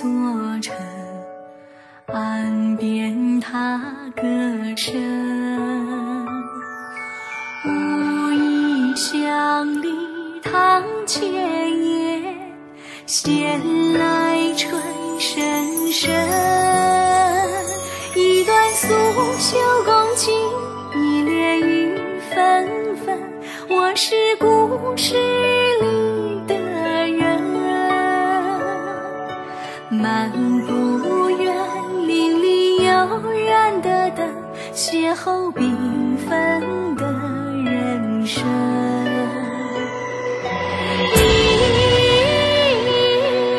座城，岸边踏歌声。无意乡里堂前燕，闲来春深深。一段素袖共襟，一帘雨纷纷。我是故事漫步园林里悠然的等，邂逅缤纷的人生。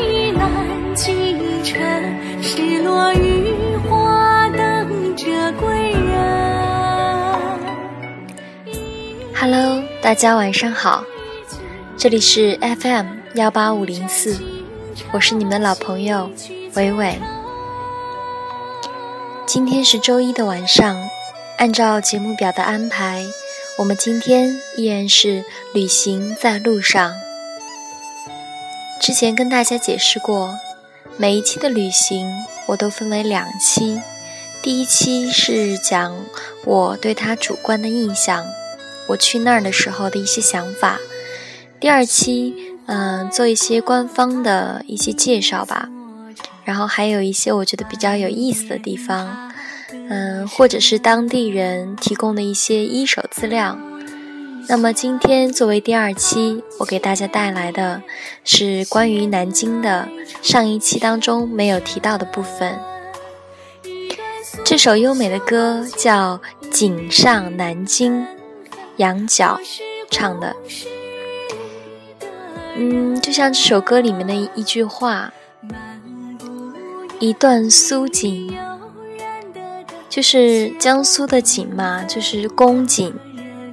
忆南京城，失落雨花等着归人。Hello，大家晚上好，这里是 FM 幺八五零四，我是你们的老朋友伟伟。今天是周一的晚上，按照节目表的安排，我们今天依然是旅行在路上。之前跟大家解释过，每一期的旅行我都分为两期，第一期是讲我对它主观的印象。我去那儿的时候的一些想法。第二期，嗯、做一些官方的一些介绍吧，然后还有一些我觉得比较有意思的地方，嗯、或者是当地人提供的一些一手资料。那么今天作为第二期，我给大家带来的是关于南京的上一期当中没有提到的部分。这首优美的歌叫《锦上南京》。羊角唱的，嗯，就像这首歌里面的一句话，一段苏锦，就是江苏的锦嘛，就是宫锦，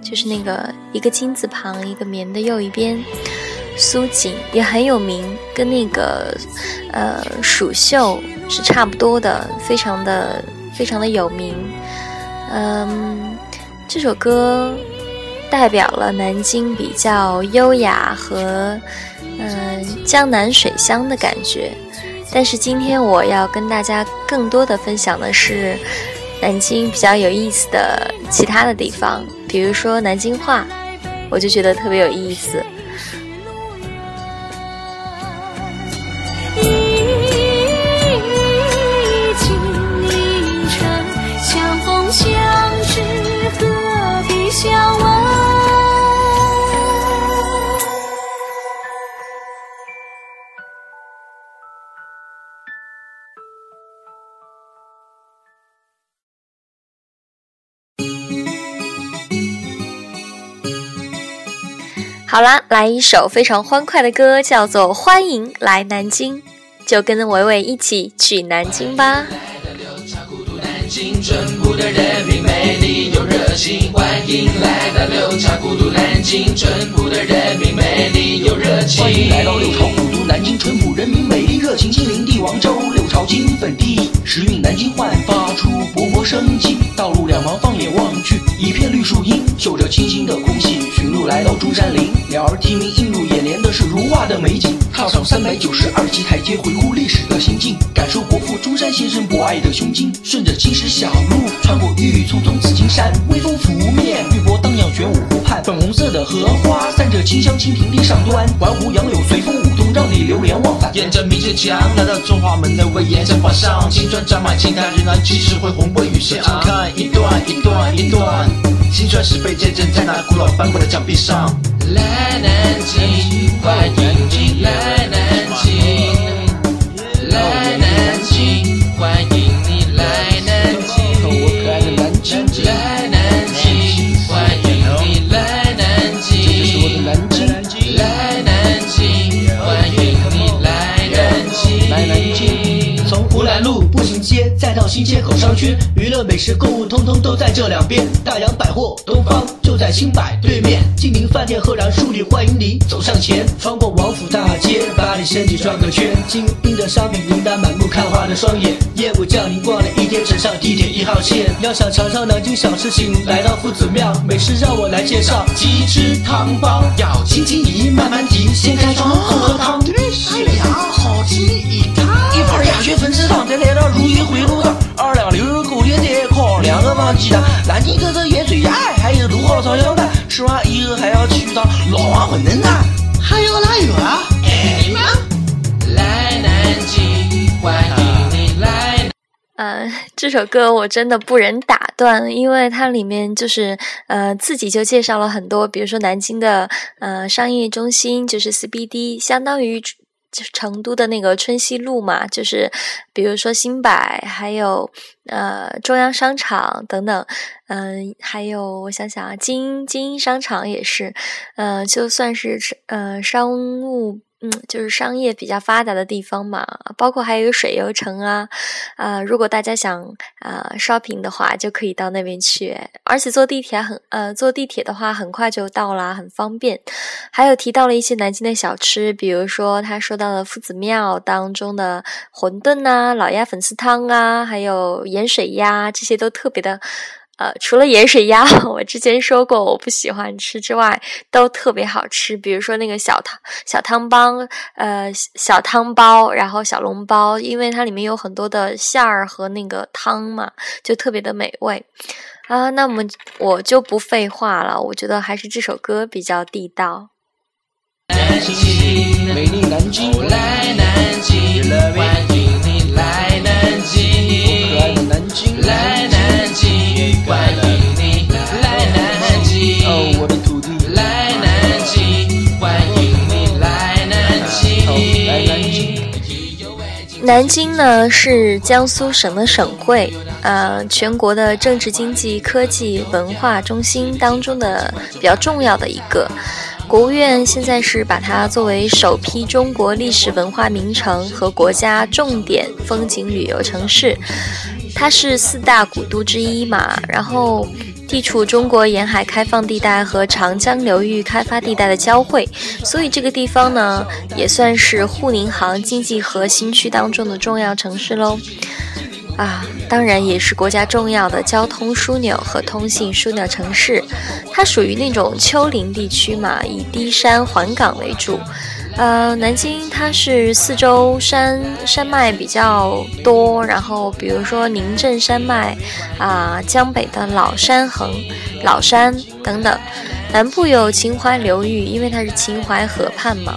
就是那个一个金字旁一个棉的又一边，苏锦也很有名，跟那个呃蜀绣是差不多的，非常的非常的有名，嗯，这首歌。代表了南京比较优雅和嗯江南水乡的感觉，但是今天我要跟大家更多的分享的是南京比较有意思的其他的地方，比如说南京话，我就觉得特别有意思。相问。好啦，来一首非常欢快的歌，叫做《欢迎来南京》，就跟伟伟一起去南京吧。京，淳朴的人民，美丽又热情，欢迎来到六朝古都南京，淳朴的人民，美丽又热情。欢迎来到六朝古都南京，淳朴人民，美丽热情，金陵帝王州，六朝金粉地，时运南京焕发出勃勃生机。道路两旁放眼望去，一片绿树荫，嗅着清新的空气。寻路来到中山陵，鸟儿啼鸣，映入眼帘的是如画的美景。踏上三百九十二级台阶，回顾历史的行进，感受国父中山先生博爱的胸襟。顺着青石小路，穿过郁郁葱葱紫金山，微风拂面，绿波荡漾玄武湖畔，粉红色的荷花散着清香，蜻蜓地上端，环湖杨柳随风舞动，让你流连忘返。沿着明城墙来到中华门的威严城画上，青砖沾满青苔，仍然气势恢宏，威宇显昂。看一段一段一段，青砖石碑见证在那古老斑驳的墙壁上。来南京，欢迎你来南京，来新街口商圈，娱乐、美食、购物通通都在这两边。大洋百货、东方就在新百对面，金陵饭店、赫然树里欢迎你走上前，穿过王府大街，把你身体转个圈。精英的商品名单满目，看花的双眼，业务降临逛了一天，乘上地铁一号线。要想尝尝南京小吃，请来到夫子庙，美食让我来介绍，鸡汁汤包要轻轻移，慢慢提，先开窗喝汤。哎呀，好吃一汤，一盘鸭血粉丝汤，再来到如意汇路上，二两六勾芡再烤两个王鸡蛋。南京特色盐水鸭，还有芦蒿炒羊蛋。吃完以后还要去趟老王馄饨摊，还有哪有啊？哎妈！来南京，欢迎你来。呃，这首歌我真的不忍打断，因为它里面就是呃自己就介绍了很多，比如说南京的呃商业中心就是 CBD，相当于就是就是成都的那个春熙路嘛，就是比如说新百，还有呃中央商场等等，嗯、还有我想想啊，金金鹰商场也是，呃，就算是呃商务。嗯，就是商业比较发达的地方嘛，包括还有水游城啊，啊、如果大家想啊、shopping 的话，就可以到那边去，而且坐地铁很呃坐地铁的话很快就到啦，很方便。还有提到了一些南京的小吃，比如说他说到了夫子庙当中的馄饨呐、老鸭粉丝汤啊，还有盐水鸭，这些都特别的。呃，除了盐水鸭，我之前说过我不喜欢吃之外，都特别好吃。比如说那个小汤小汤包，呃，小汤包，然后小笼包，因为它里面有很多的馅儿和那个汤嘛，就特别的美味啊。那么我就不废话了，我觉得还是这首歌比较地道。南京，美丽南京，来南京，欢迎你来南京，可爱的南京，来南京呢是江苏省的省会，呃，全国的政治、经济、科技、文化中心当中的比较重要的一个。国务院现在是把它作为首批中国历史文化名城和国家重点风景旅游城市。它是四大古都之一嘛，然后地处中国沿海开放地带和长江流域开发地带的交汇，所以这个地方呢也算是沪宁杭经济核心区当中的重要城市喽。啊，当然也是国家重要的交通枢纽和通信枢纽城市。它属于那种丘陵地区嘛，以低山环港为主。呃，南京它是四周山山脉比较多，然后比如说宁镇山脉啊、江北的老山横、老山等等，南部有秦淮流域，因为它是秦淮河畔嘛。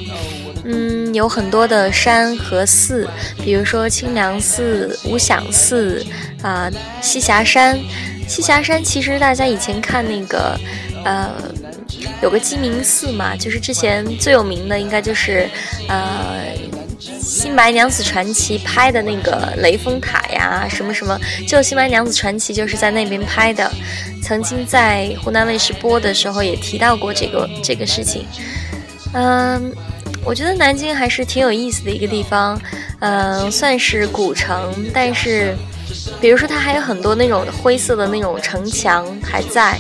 有很多的山和寺，比如说清凉寺、无想寺啊、栖霞山。栖霞山其实大家以前看那个，呃，有个鸡鸣寺嘛，就是之前最有名的应该就是呃《新白娘子传奇》拍的那个雷峰塔呀，什么什么，就《新白娘子传奇》就是在那边拍的。曾经在湖南卫视播的时候也提到过这个这个事情。嗯，我觉得南京还是挺有意思的一个地方，嗯，算是古城，但是，比如说它还有很多那种灰色的那种城墙还在，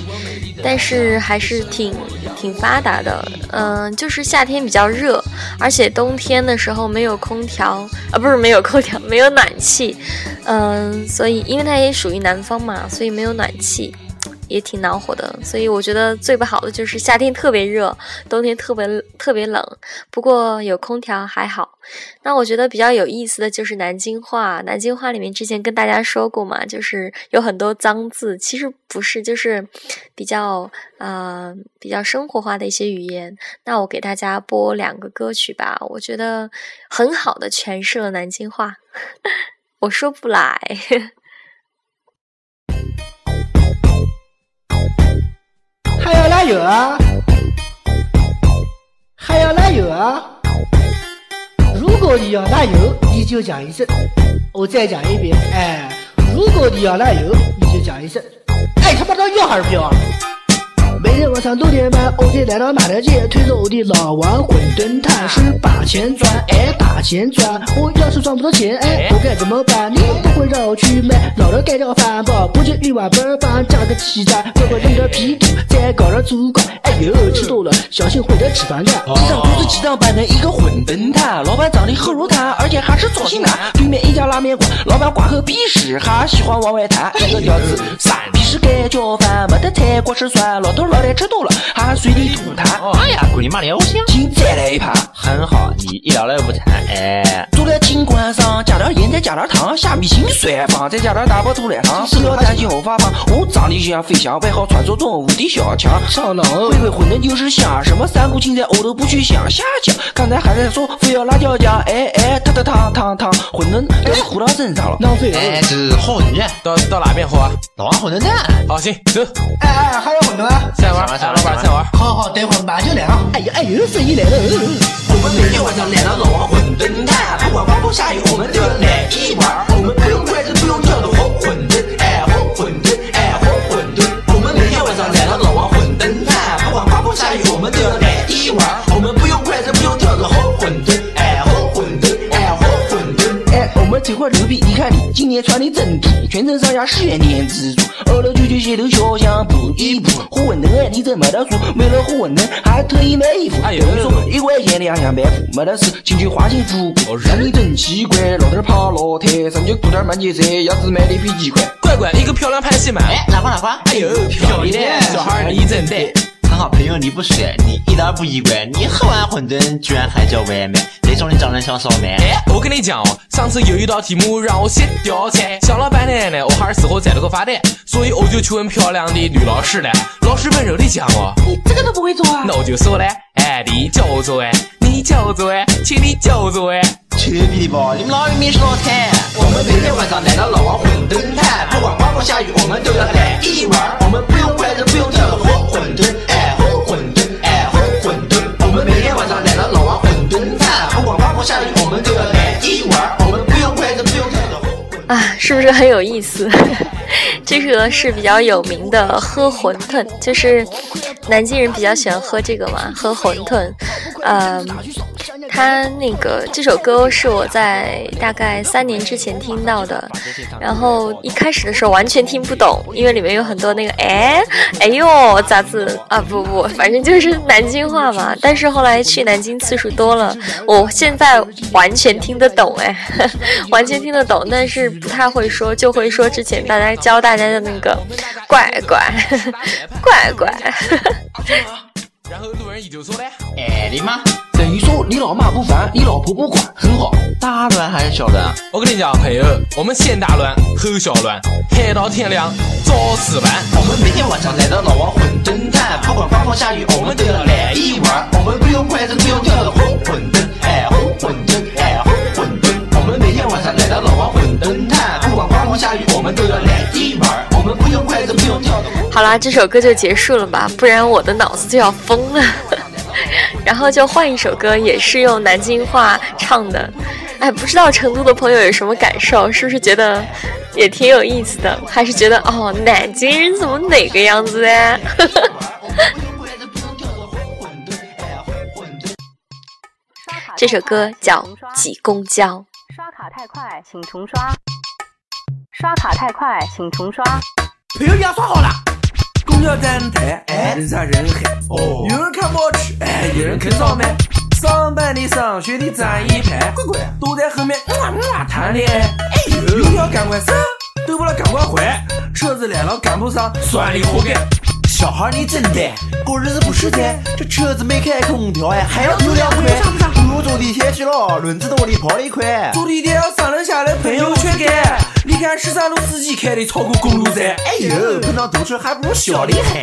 但是还是挺挺发达的，嗯，就是夏天比较热，而且冬天的时候没有空调，啊，不是没有空调，没有暖气，嗯，所以因为它也属于南方嘛，所以没有暖气。也挺恼火的，所以我觉得最不好的就是夏天特别热，冬天特别特别冷。不过有空调还好。那我觉得比较有意思的就是南京话，南京话里面之前跟大家说过嘛，就是有很多脏字，其实不是，就是比较呃比较生活化的一些语言。那我给大家播两个歌曲吧，我觉得很好的诠释了南京话。我说不来。还要哪有啊？还要哪有啊？如果你要哪有，你就讲一声。我再讲一遍，哎，如果你要哪有，你就讲一声。哎，他妈的要还是不要啊？每天晚上六点半，我就来到马大街，推着我的老王馄饨摊，是把钱赚，哎，把钱赚。我要是赚不到钱，哎，我该怎么办？你不会让我去买老的盖掉饭包，不就一碗白饭加个鸡蛋，乖乖扔点屁股，再搞点猪肝。哎呦，吃多了小心会得脂肪肝。地上都是鸡蛋拌的一个馄饨摊，老板长得很如炭，而且还是左型男。对面一家拉面馆，老板挂口鄙视，还喜欢往外弹。这个屌子，三皮是盖浇饭，没得菜锅吃酸，老头老太吃多了，还随地吐痰。哎呀，滚你妈的，我想请再来一盘。很好，你一了了不馋，哎，坐在新关上，加点盐再加点糖，虾米清蒜放，再加点大包土烂汤，不要担心我发胖。我长得就像飞翔，外号传说中无敌小强。上浪回回馄饨就是香，什么三顾青菜我都不去想，瞎讲。刚才还在说非要辣椒酱，哎哎，烫烫烫烫烫，馄饨都是糊到身上了，浪费。哎，是好馄饨，到到哪边喝啊？老王馄饨蛋。好，行，走。哎哎，还有馄饨啊？三碗，三老板，三碗。好好，待会儿马就来啊。哎呦哎呦，生意来了。我们每天晚上来到老王馄饨摊，不管刮风下雨，我们都要来一碗。我们不用筷子，不用挑的好馄饨，哎，好馄饨，哎，好馄饨。我们每天晚上来到老王馄饨摊，不管刮风下雨，我们都要来一碗。这块牛逼，你看你今年穿的真土，全身上下十元店自助，二楼九九街头小巷补一补。火馄饨哎，你真没得数，为了火馄饨还特意买衣服。哎呦，说一块钱两箱半副，没得事，进去花钱足够。让你真奇怪，老头爬楼梯，上去雇点慢节奏，鸭子买的比鸡快。乖乖，一个漂亮拍戏嘛。哎，哪块哪块？哎呦，漂亮，小孩你真得。很好，朋友你不帅，你一点不意外，你喝完馄饨居然还叫外卖，这种人长得像烧麦。哎，我跟你讲哦，上次有一道题目让我写吊菜，想了半天呢，我还是死活摘了个发呆，所以我就去问漂亮的女老师了。老师温柔的讲哦，你这个都不会做啊？那我就说了，哎，你教我做哎，你教我做哎，请你教我做哎。吹逼的吧，你们老有面是老惨。我们每天晚上来到老王馄饨摊，不管刮风下雨，我们都要来一碗。我们不用筷子，不用挑的好馄饨，是不是很有意思？这个是比较有名的喝馄饨，就是南京人比较喜欢喝这个嘛，喝馄饨。嗯，他那个这首歌是我在大概三年之前听到的，然后一开始的时候完全听不懂，因为里面有很多那个哎哎呦咋子啊不不，反正就是南京话嘛。但是后来去南京次数多了，我现在完全听得懂哎，完全听得懂，但是不太会说，就会说之前大家教大家的那个乖乖乖乖。然后路人乙就说嘞，哎你妈，等于说你老妈不烦，你老婆不管，很好。大乱还是小乱？我跟你讲，朋友，我们先大乱后小乱，嗨到天亮早死完。我们每天晚上来到老王馄饨摊，不管刮风下雨，我们都要来一碗。我们不用筷子，不用挑的好馄饨，哎，红馄饨，哎，红馄饨。我们每天晚上来到老王馄饨摊，不管刮风下雨，我们都要来一碗。好啦，这首歌就结束了吧，不然我的脑子就要疯了。然后就换一首歌，也是用南京话唱的。哎，不知道成都的朋友有什么感受？是不是觉得也挺有意思的？还是觉得哦，南京人怎么哪个样子呢？这首歌叫《挤公交》。刷卡太快，请重刷。刷卡太快，请重刷。朋友，你要刷好了。公交站台，哎，人山人海。哦，有人看报纸，哎，有人啃烧麦。上班的、上学的站一排，乖乖都在后面哇哇谈恋爱。哎呦，有条赶快上，都不了赶快还。车子来了赶不上，算你活该。小孩你真呆，过日子不实在。这车子没开空调哎，还要油两块。我坐地铁去了，轮子多的跑得快。坐地铁十三路司机开的超过公路站，哎呦，碰到堵车还不如小的嗨。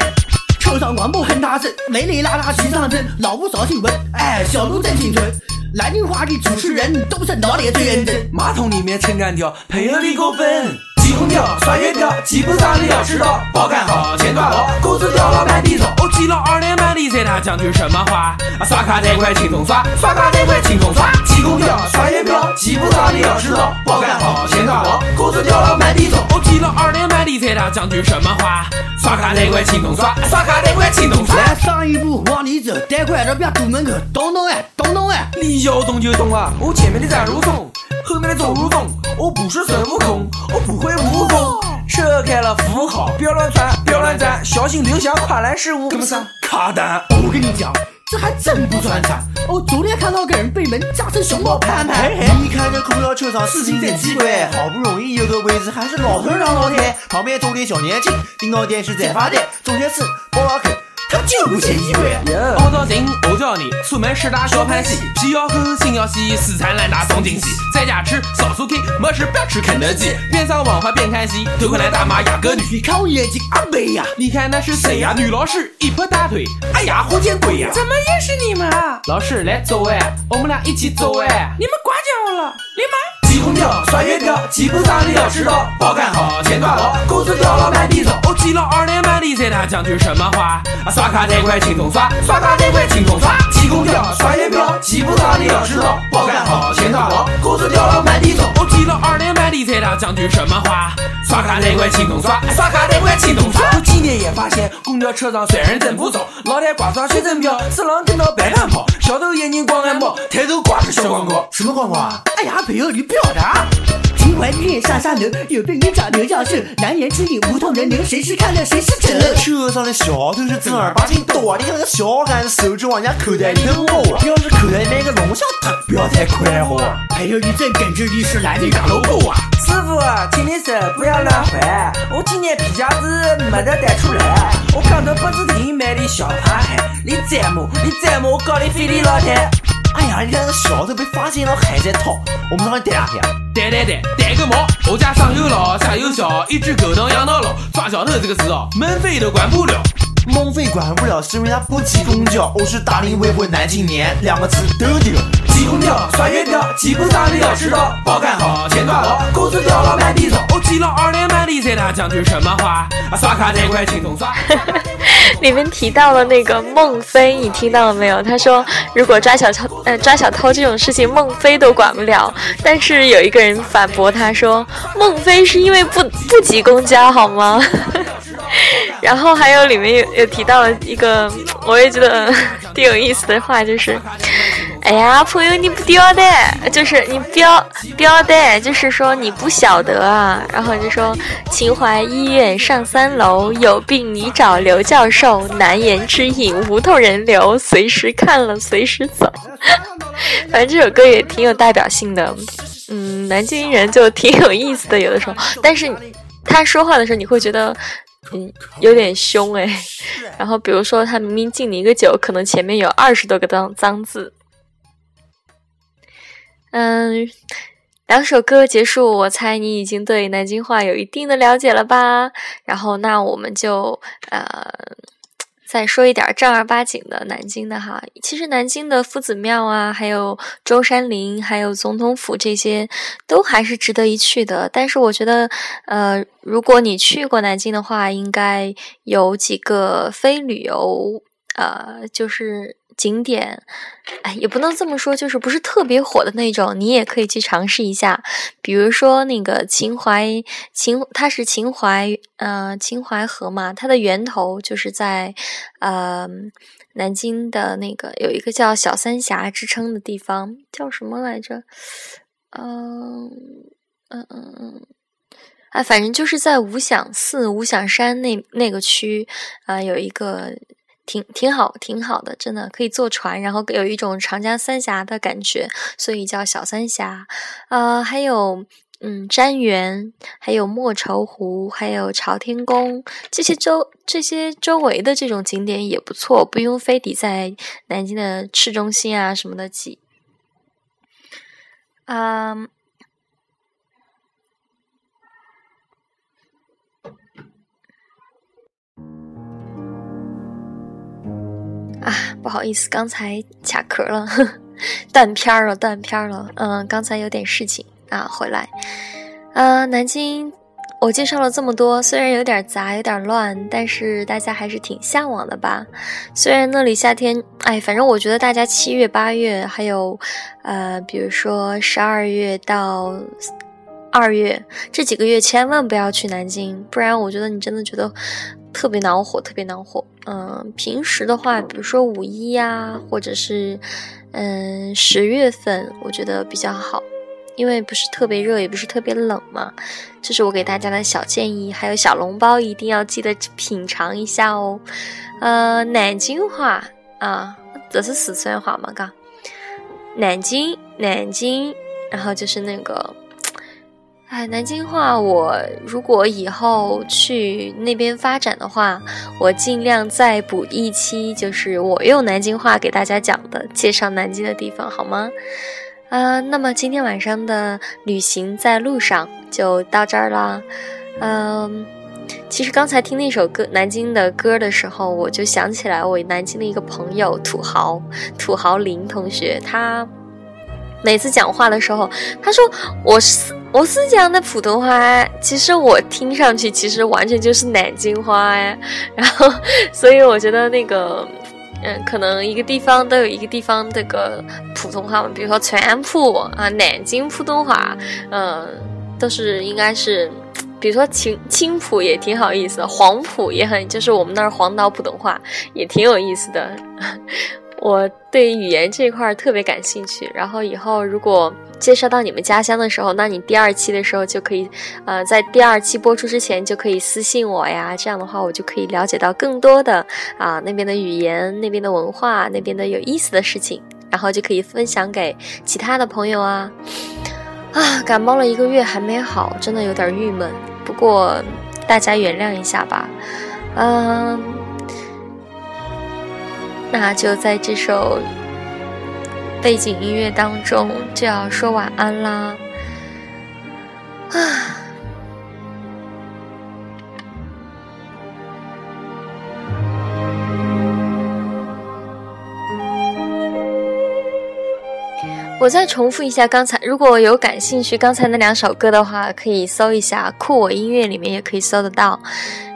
车上广播很大声，美丽拉拉齐上阵，老吴扫新闻，哎，小路真清纯。南京话的主持人都是闹得最认真。马桶里面撑杆跳，朋友你过分。挤公交刷月票，挤不上的要迟到，包干好钱赚了，工资掉了满地找。我挤了二年半的车，他讲句什么话？刷卡太快轻松刷，刷卡太快轻松刷。挤公交刷月票，挤不上的要迟到，包干好钱赚了，工资掉了满地找。我挤了二年半的车，他讲句什么话？刷卡太快轻松刷，刷卡太快轻松刷。来上一步往里走，带快点别堵门口，动动哎，动动哎。你要动就动啊，我前面的站如松。后面的走如风，我不是孙悟空，我不会武功。车开了扶好，不要乱窜，不要乱站，小心留下跨栏失误。跟不上卡单，我跟你讲，这还真不算惨。我昨天看到个人被门夹成熊猫盼盼。你看这公交车上事情真奇怪，好不容易有个位置，还是老头让老太，旁边坐的小年轻，盯到电视在发呆。中间是包老口。他就不嫌一万。熬到精，饿叫你，出门吃大小盘戏，皮要厚，心要细，四川烂大送惊喜。在家吃烧酥 K，没事不要吃肯德基。边上网花边看戏，头盔男大妈压个女。你看我眼睛，阿贝呀！你看那是谁呀？女老师一拍大腿，哎呀，好见鬼呀！怎么又是你们啊？老师来做碗，我们俩一起做碗。你们管教我了，立马。挤空调，刷月票，基本上你要迟到，包干好，钱赚了，工资掉了满地找。我记了二年半的在他讲句什么话？刷卡贷款轻松刷，刷卡贷款轻松刷。挤空调，刷月票，基本上你要迟到，包干好，钱赚了，工资掉了满地找。我记了二年半的在他讲句什么话？刷卡贷款轻松刷，刷卡贷款轻松刷。我今年也发现，公交车上虽然真不少，老太挂上学生票，四郎跟到白蛋跑，小偷眼睛光看包，抬头挂着小广告，什么广告啊？哎呀，朋友你不要的。秦淮女上沙楼，有美女长刘教授，难言之隐，无痛人流，谁是看了谁是真。车上的小偷是正儿八经多，你看那个小杆子手指往人家口袋里头摸，要是口袋里面个龙虾汤，不要太快活。还有一阵耿直的是南京大萝卜啊！师傅，请你手不要乱挥，我今年皮夹子没得带出来，我刚到不子亭买的小汤，你再摸，你再摸，我告你非礼老太。哎呀，你看那个小偷被发现了还在逃，我们上去逮两天。逮逮逮，逮个毛！我家上有老下有小，一只狗能养到老。抓小偷这个事哦，门费都管不了。孟非管不了是因为他不挤公交。我是大龄未婚男青年，两个字都丢。挤公交刷月票，基本上你要迟到，包干好，钱赚了，工资掉了满地找。我挤了二年半的在他讲句什么话？刷卡贷款轻松刷。里面提到了那个孟非，你听到了没有？他说如果抓小偷，呃，抓小偷这种事情，孟非都管不了。但是有一个人反驳他说，孟非是因为不不挤公交好吗？然后还有里面有有提到了一个，我也觉得挺有意思的话，就是，哎呀，朋友你不屌的，就是你不要不要的，就是说你不晓得啊。然后就说秦淮医院上三楼，有病你找刘教授，难言之隐，无痛人流，随时看了随时走。反正这首歌也挺有代表性的，嗯，南京人就挺有意思的，有的时候，但是他说话的时候，你会觉得。嗯，有点凶哎。然后比如说，他明明敬你一个酒，可能前面有二十多个脏脏字。嗯，两首歌结束，我猜你已经对南京话有一定的了解了吧？然后那我们就呃。再说一点正儿八经的南京的哈，其实南京的夫子庙啊，还有中山陵，还有总统府这些，都还是值得一去的。但是我觉得，呃，如果你去过南京的话，应该有几个非旅游，呃，就是。景点，哎，也不能这么说，就是不是特别火的那种，你也可以去尝试一下。比如说那个秦淮，秦它是秦淮，呃，秦淮河嘛，它的源头就是在呃南京的那个有一个叫小三峡之称的地方，叫什么来着？嗯嗯嗯嗯，啊，反正就是在五响寺、五响山那那个区啊，有一个。挺挺好，挺好的，真的可以坐船，然后有一种长江三峡的感觉，所以叫小三峡。呃，还有嗯，瞻园，还有莫愁湖，还有朝天宫，这些周这些周围的这种景点也不错，不用非得在南京的市中心啊什么的挤。嗯。啊，不好意思，刚才卡壳了，断片了，断片了。嗯，刚才有点事情啊，回来。呃，南京，我介绍了这么多，虽然有点杂，有点乱，但是大家还是挺向往的吧？虽然那里夏天，哎，反正我觉得大家七月、八月，还有呃，比如说十二月到二月这几个月，千万不要去南京，不然我觉得你真的觉得。特别恼火，特别恼火。嗯，平时的话，比如说五一呀，或者是嗯十月份，我觉得比较好，因为不是特别热，也不是特别冷嘛。这是我给大家的小建议。还有小笼包，一定要记得品尝一下哦。呃，南京话啊，这是四川话嘛？嘎，南京，南京，然后就是那个。哎，南京话，我如果以后去那边发展的话，我尽量再补一期，就是我用南京话给大家讲的，介绍南京的地方，好吗？啊，那么今天晚上的旅行在路上就到这儿啦。嗯，其实刚才听那首歌南京的歌的时候，我就想起来我南京的一个朋友土豪土豪林同学，他。每次讲话的时候，他说我是我是讲的普通话，其实我听上去其实完全就是南京话哎。然后，所以我觉得那个，嗯，可能一个地方都有一个地方这个普通话嘛，比如说川普啊，南京普通话，嗯，都是应该是，比如说青青浦也挺好意思，黄浦也很，就是我们那儿黄岛普通话也挺有意思的。我对语言这块特别感兴趣，然后以后如果介绍到你们家乡的时候，那你第二期的时候就可以，呃，在第二期播出之前就可以私信我呀，这样的话我就可以了解到更多的啊那边的语言、那边的文化、那边的有意思的事情，然后就可以分享给其他的朋友啊。啊，感冒了一个月还没好，真的有点郁闷，不过大家原谅一下吧，嗯。那就在这首背景音乐当中，就要说晚安啦。啊！我再重复一下刚才，如果有感兴趣刚才那两首歌的话，可以搜一下酷我音乐里面也可以搜得到，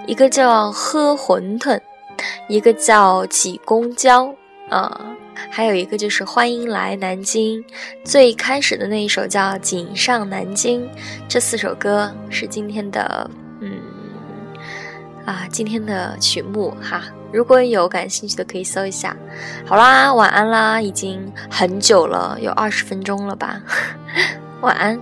一个叫喝馄饨。一个叫挤公交啊，还有一个就是欢迎来南京。最开始的那一首叫锦上南京。这四首歌是今天的，嗯，啊，今天的曲目哈。如果有感兴趣的，可以搜一下。好啦，晚安啦，已经很久了，有二十分钟了吧？晚安。